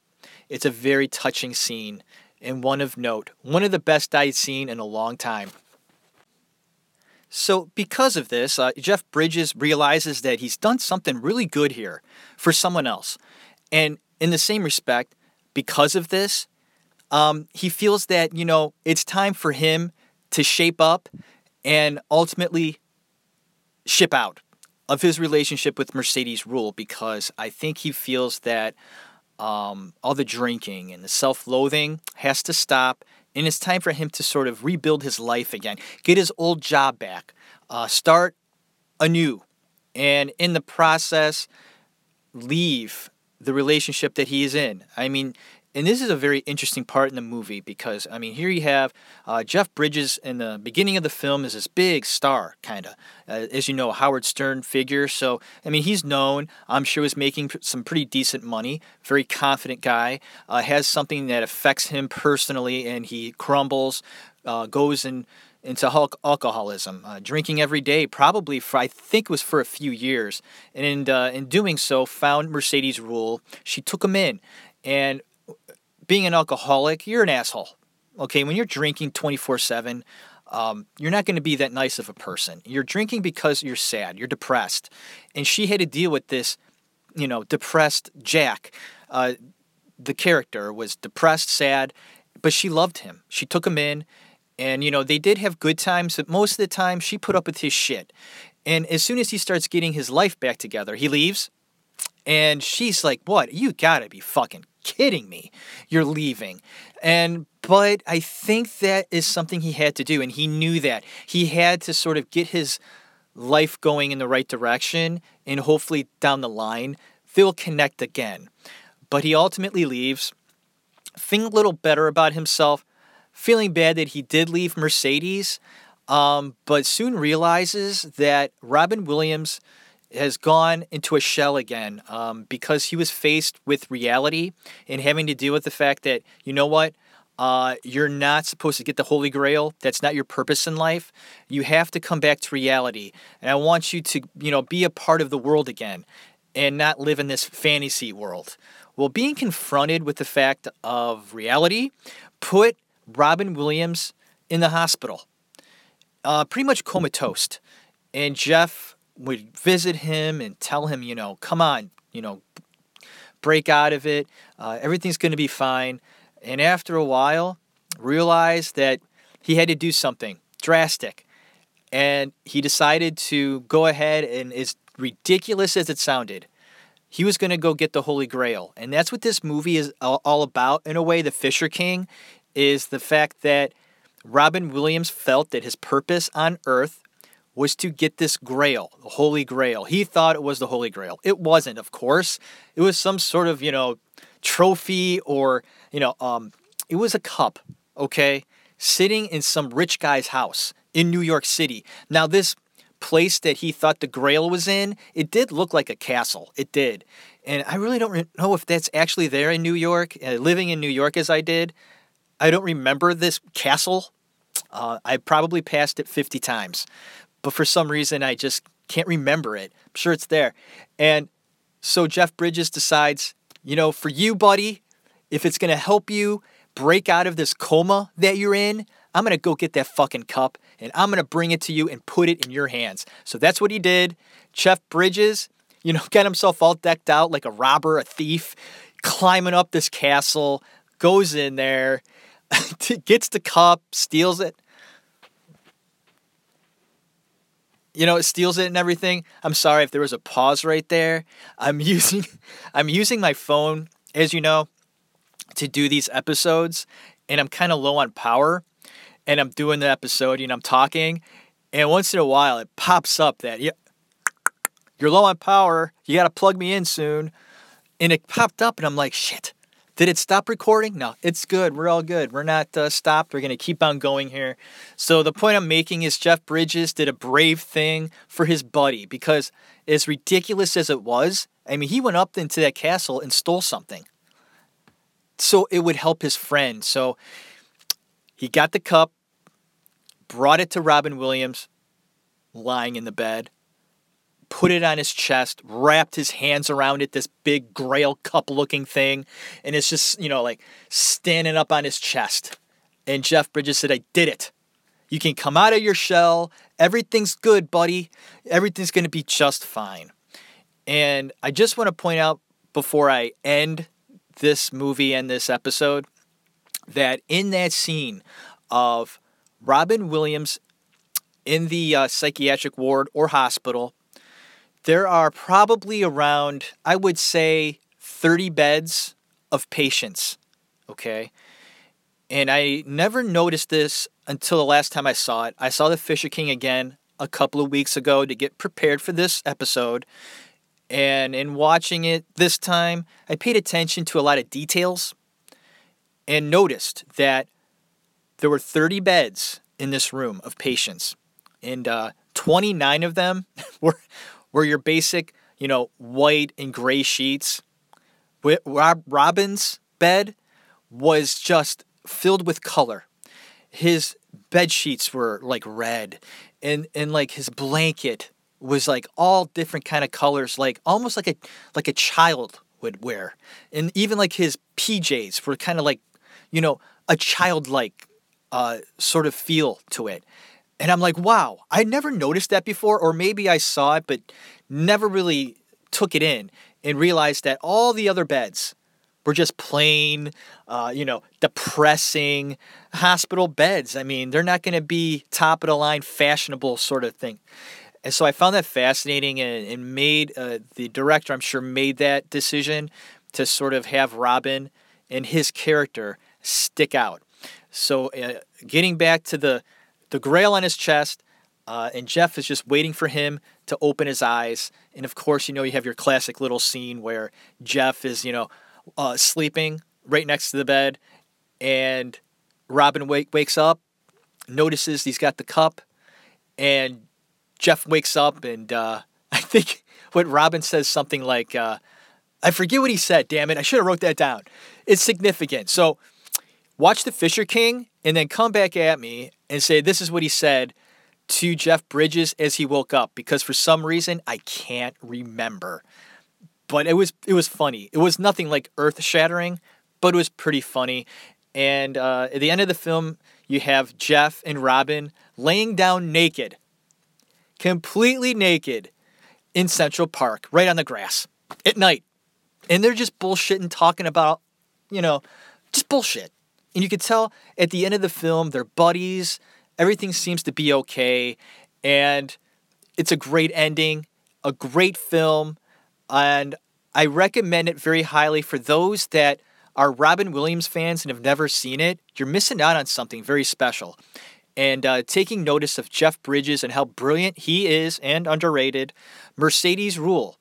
It's a very touching scene and one of note, one of the best I've seen in a long time. So, because of this, uh, Jeff Bridges realizes that he's done something really good here for someone else. And in the same respect, because of this, um, he feels that, you know, it's time for him to shape up and ultimately ship out of his relationship with Mercedes Ruehl because I think he feels that um, all the drinking and the self loathing has to stop. And it's time for him to sort of rebuild his life again, get his old job back, uh, start anew, and in the process, leave the relationship that he is in. I mean, and this is a very interesting part in the movie because I mean, here you have uh, Jeff Bridges in the beginning of the film is this big star, kind of, uh, as you know, a Howard Stern figure. So I mean, he's known. I'm sure was making some pretty decent money. Very confident guy. Uh, has something that affects him personally, and he crumbles, uh, goes and into alcoholism, uh, drinking every day, probably for I think it was for a few years, and in uh, in doing so, found Mercedes Ruehl. She took him in, and being an alcoholic, you're an asshole. Okay, when you're drinking twenty four seven. Um, you're not going to be that nice of a person. You're drinking because you're sad, you're depressed. And she had to deal with this, you know, depressed Jack. Uh, the character was depressed, sad, but she loved him. She took him in, and, you know, they did have good times, but most of the time she put up with his shit. And as soon as he starts getting his life back together, he leaves. And she's like, What? You gotta be fucking kidding me. You're leaving. And, but I think that is something he had to do. And he knew that. He had to sort of get his life going in the right direction. And hopefully down the line, they'll connect again. But he ultimately leaves, feeling a little better about himself, feeling bad that he did leave Mercedes, um, but soon realizes that Robin Williams has gone into a shell again um, because he was faced with reality and having to deal with the fact that, you know what? Uh, you're not supposed to get the Holy Grail. That's not your purpose in life. You have to come back to reality. And I want you to, you know, be a part of the world again and not live in this fantasy world. Well, being confronted with the fact of reality put Robin Williams in the hospital, uh, pretty much comatose. And Jeff would visit him and tell him, you know, come on, you know, break out of it. Uh, everything's going to be fine. And after a while, realized that he had to do something drastic. And he decided to go ahead and, as ridiculous as it sounded, he was going to go get the Holy Grail. And that's what this movie is all about, in a way. The Fisher King is the fact that Robin Williams felt that his purpose on earth was to get this grail, the Holy Grail. He thought it was the Holy Grail. It wasn't, of course. It was some sort of, you know, trophy or, you know, um, it was a cup, okay, sitting in some rich guy's house in New York City. Now, this place that he thought the grail was in, it did look like a castle. It did. And I really don't know if that's actually there in New York. Uh, living in New York as I did, I don't remember this castle. Uh, I probably passed it 50 times but for some reason I just can't remember it. I'm sure it's there. And so Jeff Bridges decides, you know, for you, buddy, if it's going to help you break out of this coma that you're in, I'm going to go get that fucking cup and I'm going to bring it to you and put it in your hands. So that's what he did. Jeff Bridges, you know, got himself all decked out like a robber, a thief, climbing up this castle, goes in there, gets the cup, steals it, you know, it steals it and everything. I'm sorry if there was a pause right there. I'm using I'm using my phone, as you know, to do these episodes, and I'm kind of low on power. And I'm doing the episode, and I'm talking, and once in a while it pops up that yeah, you're low on power. You got to plug me in soon. And it popped up, and I'm like, shit. Did it stop recording? No, it's good. We're all good. We're not uh, stopped. We're going to keep on going here. So, the point I'm making is Jeff Bridges did a brave thing for his buddy because, as ridiculous as it was, I mean, he went up into that castle and stole something. So, it would help his friend. So, he got the cup, brought it to Robin Williams, lying in the bed put it on his chest, wrapped his hands around it, this big grail cup looking thing, and it's just, you know, like standing up on his chest. And Jeff Bridges said, I did it. You can come out of your shell. Everything's good, buddy. Everything's going to be just fine. And I just want to point out before I end this movie and this episode that in that scene of Robin Williams in the uh, psychiatric ward or hospital, there are probably around, I would say, 30 beds of patients. Okay. And I never noticed this until the last time I saw it. I saw The Fisher King again a couple of weeks ago to get prepared for this episode. And in watching it this time, I paid attention to a lot of details and noticed that there were 30 beds in this room of patients. And uh, 29 of them were, were your basic, you know, white and gray sheets. Rob Robin's bed was just filled with color. His bed sheets were like red, and and like his blanket was like all different kind of colors, like almost like a like a child would wear, and even like his PJs were kind of like, you know, a childlike uh, sort of feel to it. And I'm like, wow, I never noticed that before, or maybe I saw it, but never really took it in and realized that all the other beds were just plain, uh, you know, depressing hospital beds. I mean, they're not going to be top of the line, fashionable sort of thing. And so I found that fascinating and, and made uh, the director, I'm sure, made that decision to sort of have Robin and his character stick out. So uh, getting back to the, the grail on his chest, uh, and Jeff is just waiting for him to open his eyes. And of course, you know, you have your classic little scene where Jeff is, you know, uh, sleeping right next to the bed, and Robin wake, wakes up, notices he's got the cup, and Jeff wakes up, and uh, I think what Robin says something like, uh, I forget what he said, damn it, I should have wrote that down. It's significant. So watch The Fisher King and then come back at me and say, this is what he said to Jeff Bridges as he woke up because for some reason I can't remember but it was it was funny. It was nothing like earth shattering, but it was pretty funny. And uh, at the end of the film, you have Jeff and Robin laying down naked, completely naked, in Central Park, right on the grass at night, and they're just bullshitting, talking about, you know, just bullshit. And you could tell at the end of the film, they're buddies. Everything seems to be okay, and it's a great ending, a great film and I recommend it very highly for those that are Robin Williams fans and have never seen it. You're missing out on something very special. And uh, taking notice of Jeff Bridges and how brilliant he is and underrated, Mercedes Ruehl.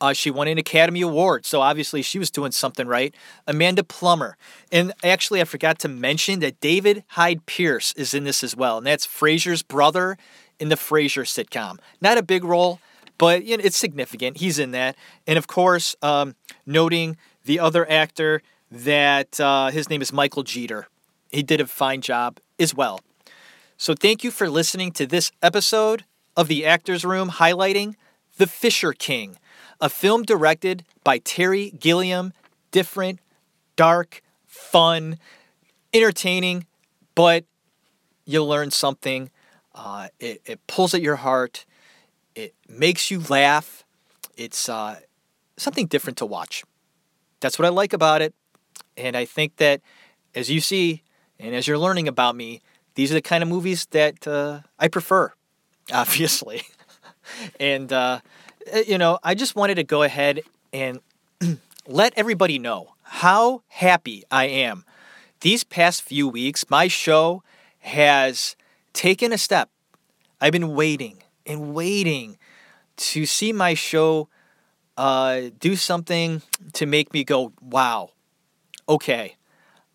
Uh, she won an Academy Award, so obviously she was doing something right. Amanda Plummer. And actually, I forgot to mention that David Hyde Pierce is in this as well, and that's Frasier's brother in the Frasier sitcom. Not a big role, but you know, it's significant. He's in that, and of course, um, noting the other actor that uh, his name is Michael Jeter. He did a fine job as well. So thank you for listening to this episode of the Actors Room highlighting The Fisher King, a film directed by Terry Gilliam. Different, dark, fun, entertaining, but you learn something. Uh, it, it pulls at your heart it makes you laugh. It's uh, something different to watch. That's what I like about it. And I think that as you see and as you're learning about me, these are the kind of movies that uh, I prefer, obviously. and, uh, you know, I just wanted to go ahead and let everybody know how happy I am. These past few weeks, my show has taken a step. I've been waiting and waiting to see my show uh, do something to make me go, wow, okay,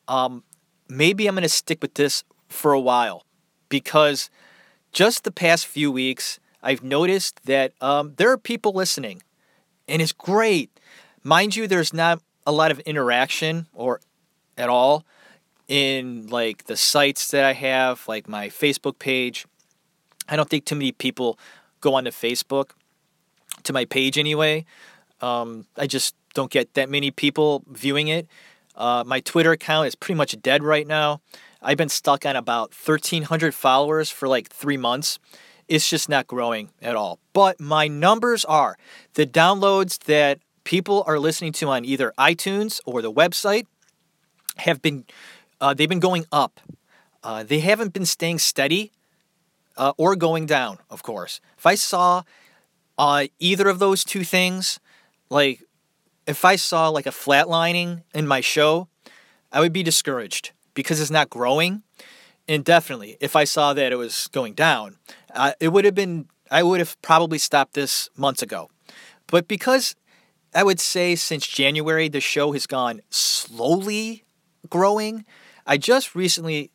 um, maybe I'm going to stick with this for a while because just the past few weeks, I've noticed that um, there are people listening, and it's great. Mind you, there's not a lot of interaction or at all in like the sites that I have, like my Facebook page. I don't think too many people go onto Facebook, to my page anyway. Um, I just don't get that many people viewing it. Uh, my Twitter account is pretty much dead right now. I've been stuck on about 1,300 followers for like three months. It's just not growing at all. But my numbers are the downloads that people are listening to on either iTunes or the website have been uh, they've been going up. Uh, they haven't been staying steady uh, or going down, of course. If I saw uh, either of those two things, like if I saw like a flatlining in my show, I would be discouraged because it's not growing. And definitely, if I saw that it was going down, uh, it would have been, I would have probably stopped this months ago. But because I would say since January, the show has gone slowly growing, I just recently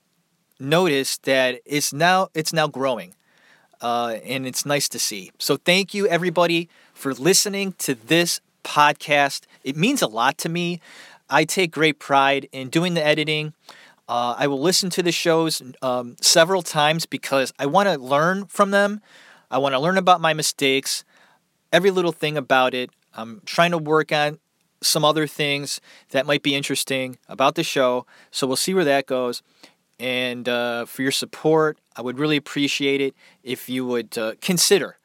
noticed that it's now it's now growing, uh, and it's nice to see. So thank you everybody for listening to this podcast. It means a lot to me. I take great pride in doing the editing. Uh, I will listen to the shows um, several times because I want to learn from them. I want to learn about my mistakes, every little thing about it. I'm trying to work on some other things that might be interesting about the show. So we'll see where that goes. And uh, for your support, I would really appreciate it if you would uh, consider,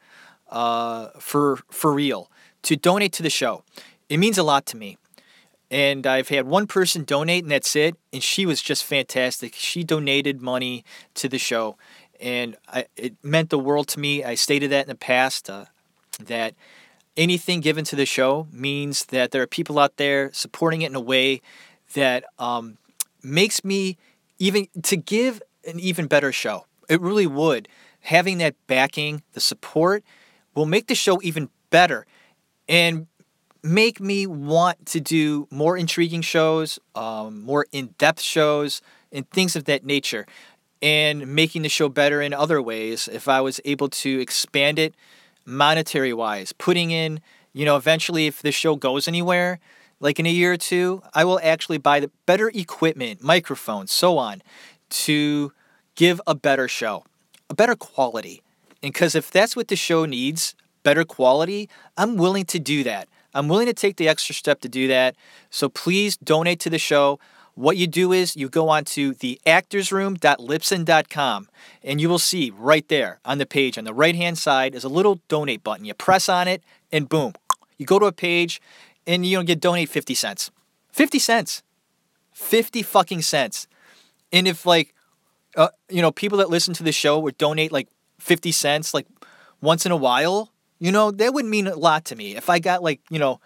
uh, for for real, to donate to the show. It means a lot to me. And I've had one person donate, and that's it. And she was just fantastic. She donated money to the show, and I, it meant the world to me. I stated that in the past uh, that anything given to the show means that there are people out there supporting it in a way that um, makes me even to give an even better show. It really would. Having that backing, the support, will make the show even better and make me want to do more intriguing shows, um, more in depth shows, and things of that nature. And making the show better in other ways if I was able to expand it monetary wise, putting in, you know, eventually if the show goes anywhere, like in a year or two, I will actually buy the better equipment, microphones, so on, to give a better show, a better quality. And because if that's what the show needs, better quality, I'm willing to do that. I'm willing to take the extra step to do that. So please donate to the show. What you do is you go on to theactorsroom.libsyn.com and you will see right there on the page on the right hand side is a little donate button. You press on it and boom, you go to a page and you know get donate 50 cents. 50 cents. 50 fucking cents. And if like uh, you know people that listen to the show would donate like 50 cents like once in a while, you know, that would mean a lot to me. If I got like, you know,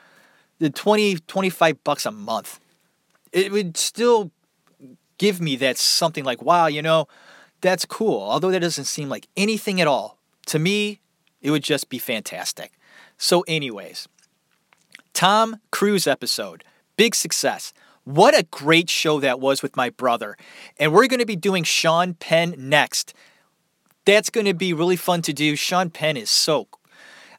the 20 25 bucks a month it would still give me that something like, wow, you know, that's cool. Although that doesn't seem like anything at all. To me, it would just be fantastic. So, anyways, Tom Cruise episode, big success. What a great show that was with my brother. And we're going to be doing Sean Penn next. That's going to be really fun to do. Sean Penn is so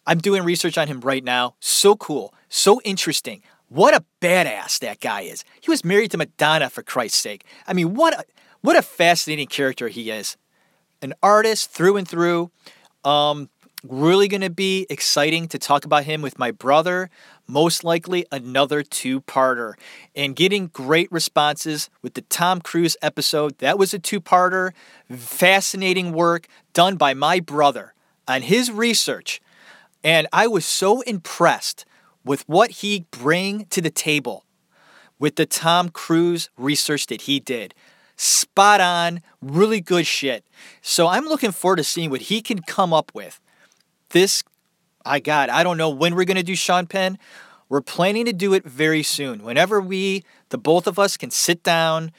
I'm doing research on him right now. So cool, so interesting. What a badass that guy is. He was married to Madonna for Christ's sake. I mean, what a, what a fascinating character he is. An artist through and through. Um, really going to be exciting to talk about him with my brother. Most likely another two parter. And getting great responses with the Tom Cruise episode. That was a two parter. Fascinating work done by my brother on his research. And I was so impressed with what he bring to the table with the Tom Cruise research that he did. Spot on, really good shit. So I'm looking forward to seeing what he can come up with. This, I got, I don't know when we're going to do Sean Penn. We're planning to do it very soon. Whenever we, the both of us, can sit down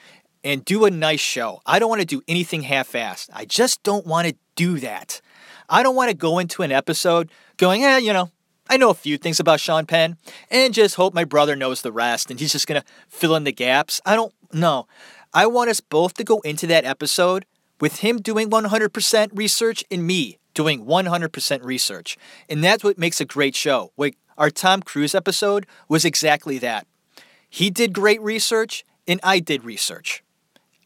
and do a nice show. I don't want to do anything half assed. I just don't want to do that. I don't want to go into an episode going, eh, you know, I know a few things about Sean Penn and just hope my brother knows the rest and he's just going to fill in the gaps. I don't know. I want us both to go into that episode with him doing 100% research and me doing 100% research. And that's what makes a great show. Like our Tom Cruise episode was exactly that. He did great research and I did research.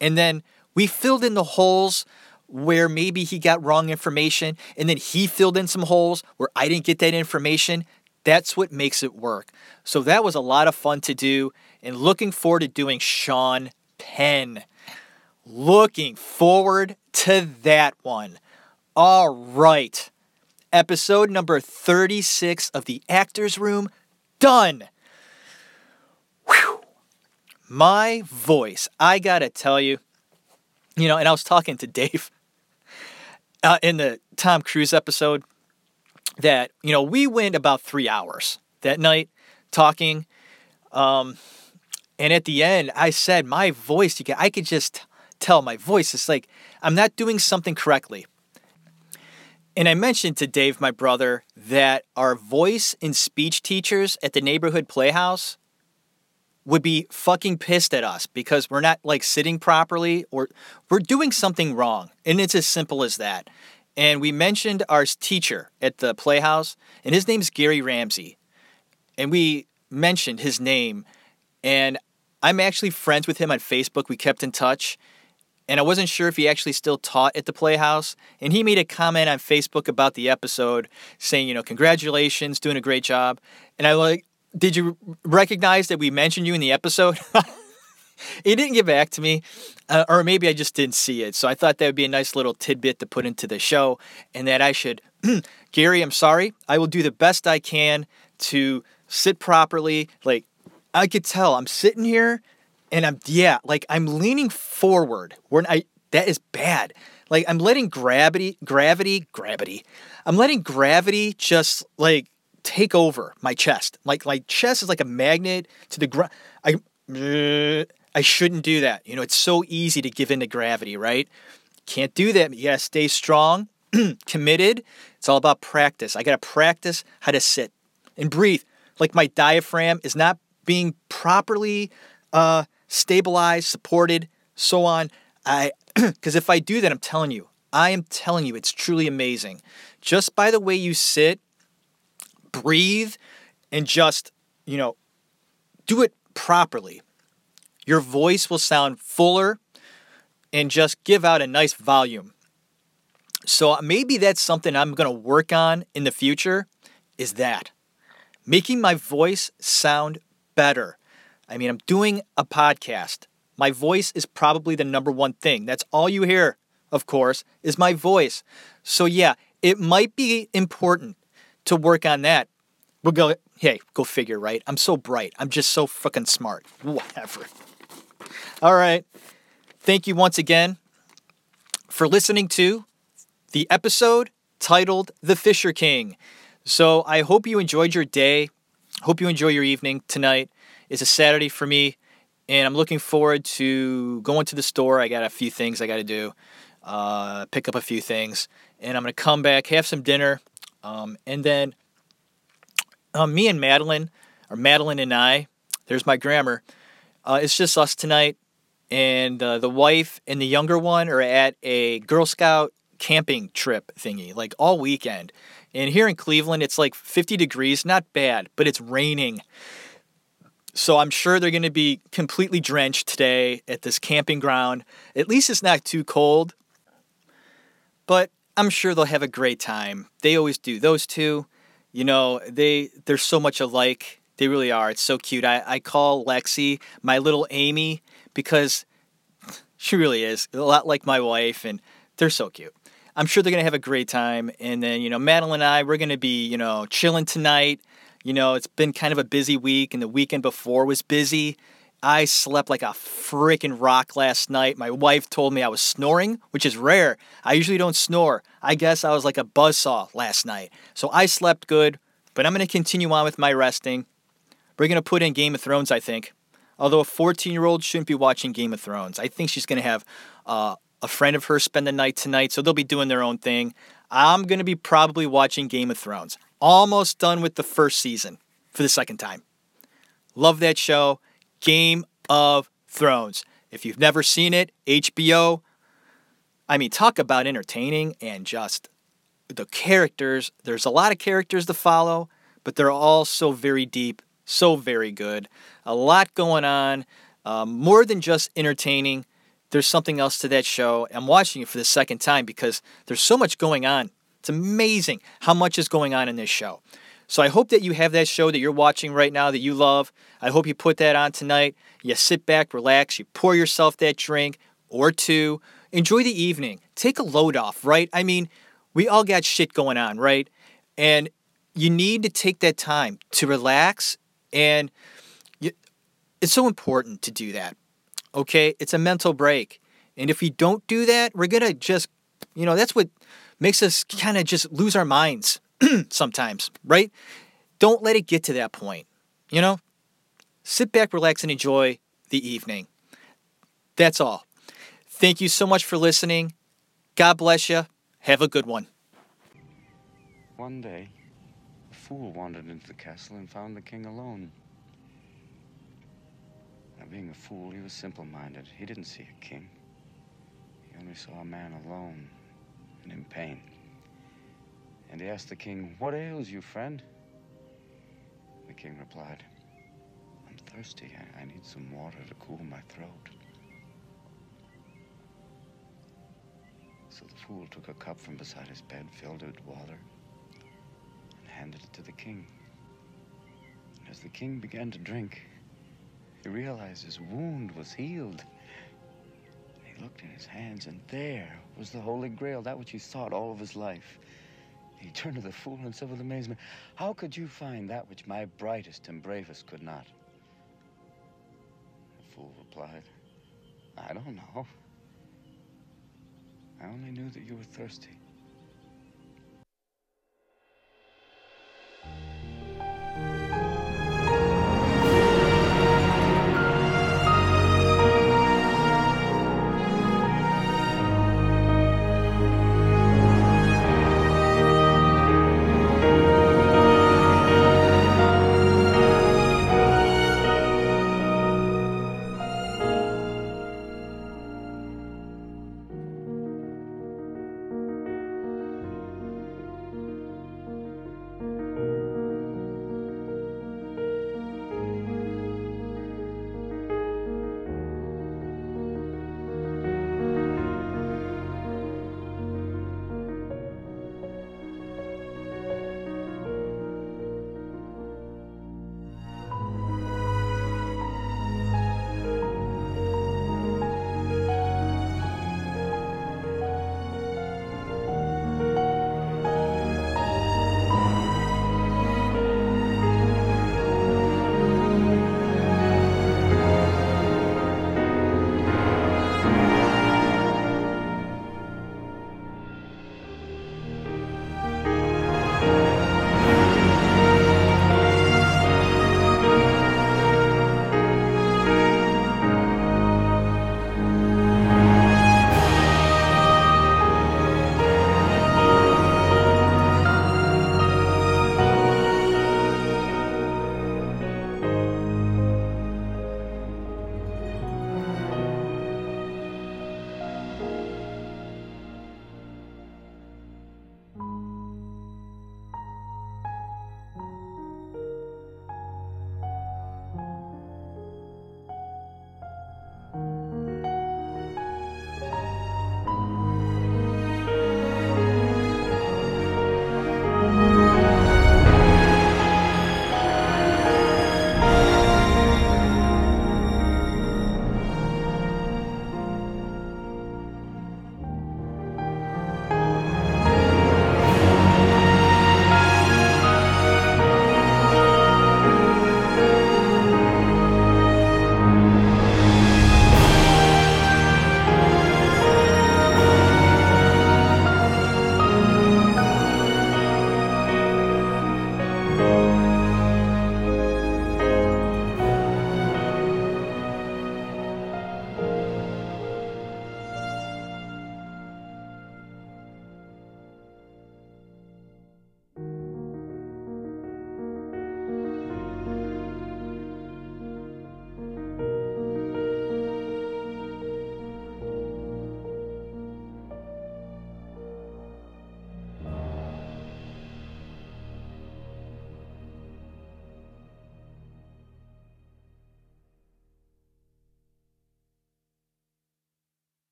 And then we filled in the holes where maybe he got wrong information and then he filled in some holes where I didn't get that information. That's what makes it work. So that was a lot of fun to do and looking forward to doing Sean Penn. Looking forward to that one. All right. Episode number 36 of The Actors Room done. Whew. My voice, I gotta tell you, you know, and I was talking to Dave uh, in the Tom Cruise episode that you know we went about three hours that night talking, um, and at the end I said my voice. You can I could just tell my voice is like I'm not doing something correctly. And I mentioned to Dave, my brother, that our voice and speech teachers at the neighborhood playhouse would be fucking pissed at us because we're not like sitting properly or we're doing something wrong. And it's as simple as that. And we mentioned our teacher at the Playhouse, and his name's Gary Ramsey. And we mentioned his name, and I'm actually friends with him on Facebook. We kept in touch. And I wasn't sure if he actually still taught at the Playhouse. And he made a comment on Facebook about the episode saying, you know, congratulations, doing a great job. And I like, did you recognize that we mentioned you in the episode? he didn't get back to me, uh, or maybe I just didn't see it. So I thought that would be a nice little tidbit to put into the show, and that I should, Gary, I'm sorry. I will do the best I can to sit properly. Like, I could tell I'm sitting here and I'm, yeah, like I'm leaning forward. When I, that is bad. Like I'm letting gravity, gravity, gravity. I'm letting gravity just like take over my chest. Like my chest is like a magnet to the ground. I, I shouldn't do that. You know, it's so easy to give in to gravity, right? Can't do that. You gotta stay strong, committed. It's all about practice. I gotta practice how to sit and breathe. Like my diaphragm is not being properly uh, stabilized, supported, so on. I because if I do that, I'm telling you, I am telling you, it's truly amazing. Just by the way you sit, breathe, and just you know, do it properly. Your voice will sound fuller and just give out a nice volume. So uh, maybe that's something I'm going to work on in the future is that making my voice sound better. I mean, I'm doing a podcast. My voice is probably the number one thing. That's all you hear, of course, is my voice. So yeah, it might be important to work on that. We'll go, hey, go figure, right? I'm so bright. I'm just so fucking smart. Whatever. All right. Thank you once again for listening to the episode titled The Fisher King. So I hope you enjoyed your day. Hope you enjoy your evening tonight. It's a Saturday for me, and I'm looking forward to going to the store. I got a few things I got to do, uh, pick up a few things, and I'm going to come back, have some dinner, um, and then um, me and Madeline, or Madeline and I, there's my grammar, uh, it's just us tonight. And uh, the wife and the younger one are at a Girl Scout camping trip thingy, like all weekend. And here in Cleveland, it's like 50 degrees, not bad, but it's raining. So I'm sure they're going to be completely drenched today at this camping ground. At least it's not too cold. But I'm sure they'll have a great time. They always do. Those two, you know, they they're so much alike. They really are. It's so cute. I, I call Lexi my little Amy because she really is a lot like my wife, and they're so cute. I'm sure they're gonna have a great time. And then you know, Madeline and I, we're gonna be you know chilling tonight. You know, it's been kind of a busy week, and the weekend before was busy. I slept like a freaking rock last night. My wife told me I was snoring, which is rare. I usually don't snore. I guess I was like a buzzsaw last night. So I slept good, but I'm going to continue on with my resting. We're going to put in Game of Thrones, I think. Although a 14 year old shouldn't be watching Game of Thrones. I think she's going to have uh, a friend of hers spend the night tonight, so they'll be doing their own thing. I'm going to be probably watching Game of Thrones. Almost done with the first season for the second time. Love that show. Game of Thrones. If you've never seen it, HBO, I mean, talk about entertaining and just the characters. There's a lot of characters to follow, but they're all so very deep, so very good. A lot going on, um, more than just entertaining. There's something else to that show. I'm watching it for the second time because there's so much going on. It's amazing how much is going on in this show. So I hope that you have that show that you're watching right now that you love. I hope you put that on tonight. You sit back, relax, you pour yourself that drink or two. Enjoy the evening. Take a load off, right? I mean, we all got shit going on, right? And you need to take that time to relax and you, it's so important to do that. Okay? It's a mental break. And if we don't do that, we're going to just, you know, that's what makes us kind of just lose our minds sometimes, right? Don't let it get to that point. You know, sit back, relax, and enjoy the evening. That's all. Thank you so much for listening. God bless you. Have a good one. One day, a fool wandered into the castle and found the king alone. Now, being a fool, he was simple minded. He didn't see a king, he only saw a man alone and in pain. And he asked the king, What ails you, friend? The king replied, I'm thirsty. I, I need some water to cool my throat. So the fool took a cup from beside his bed, filled it with water, and handed it to the king. And as the king began to drink, he realized his wound was healed. He looked in his hands, and there was the Holy Grail, that which he sought all of his life. He turned to the fool said with amazement, How could you find that which my brightest and bravest could not? The fool replied, I don't know. I only knew that you were thirsty.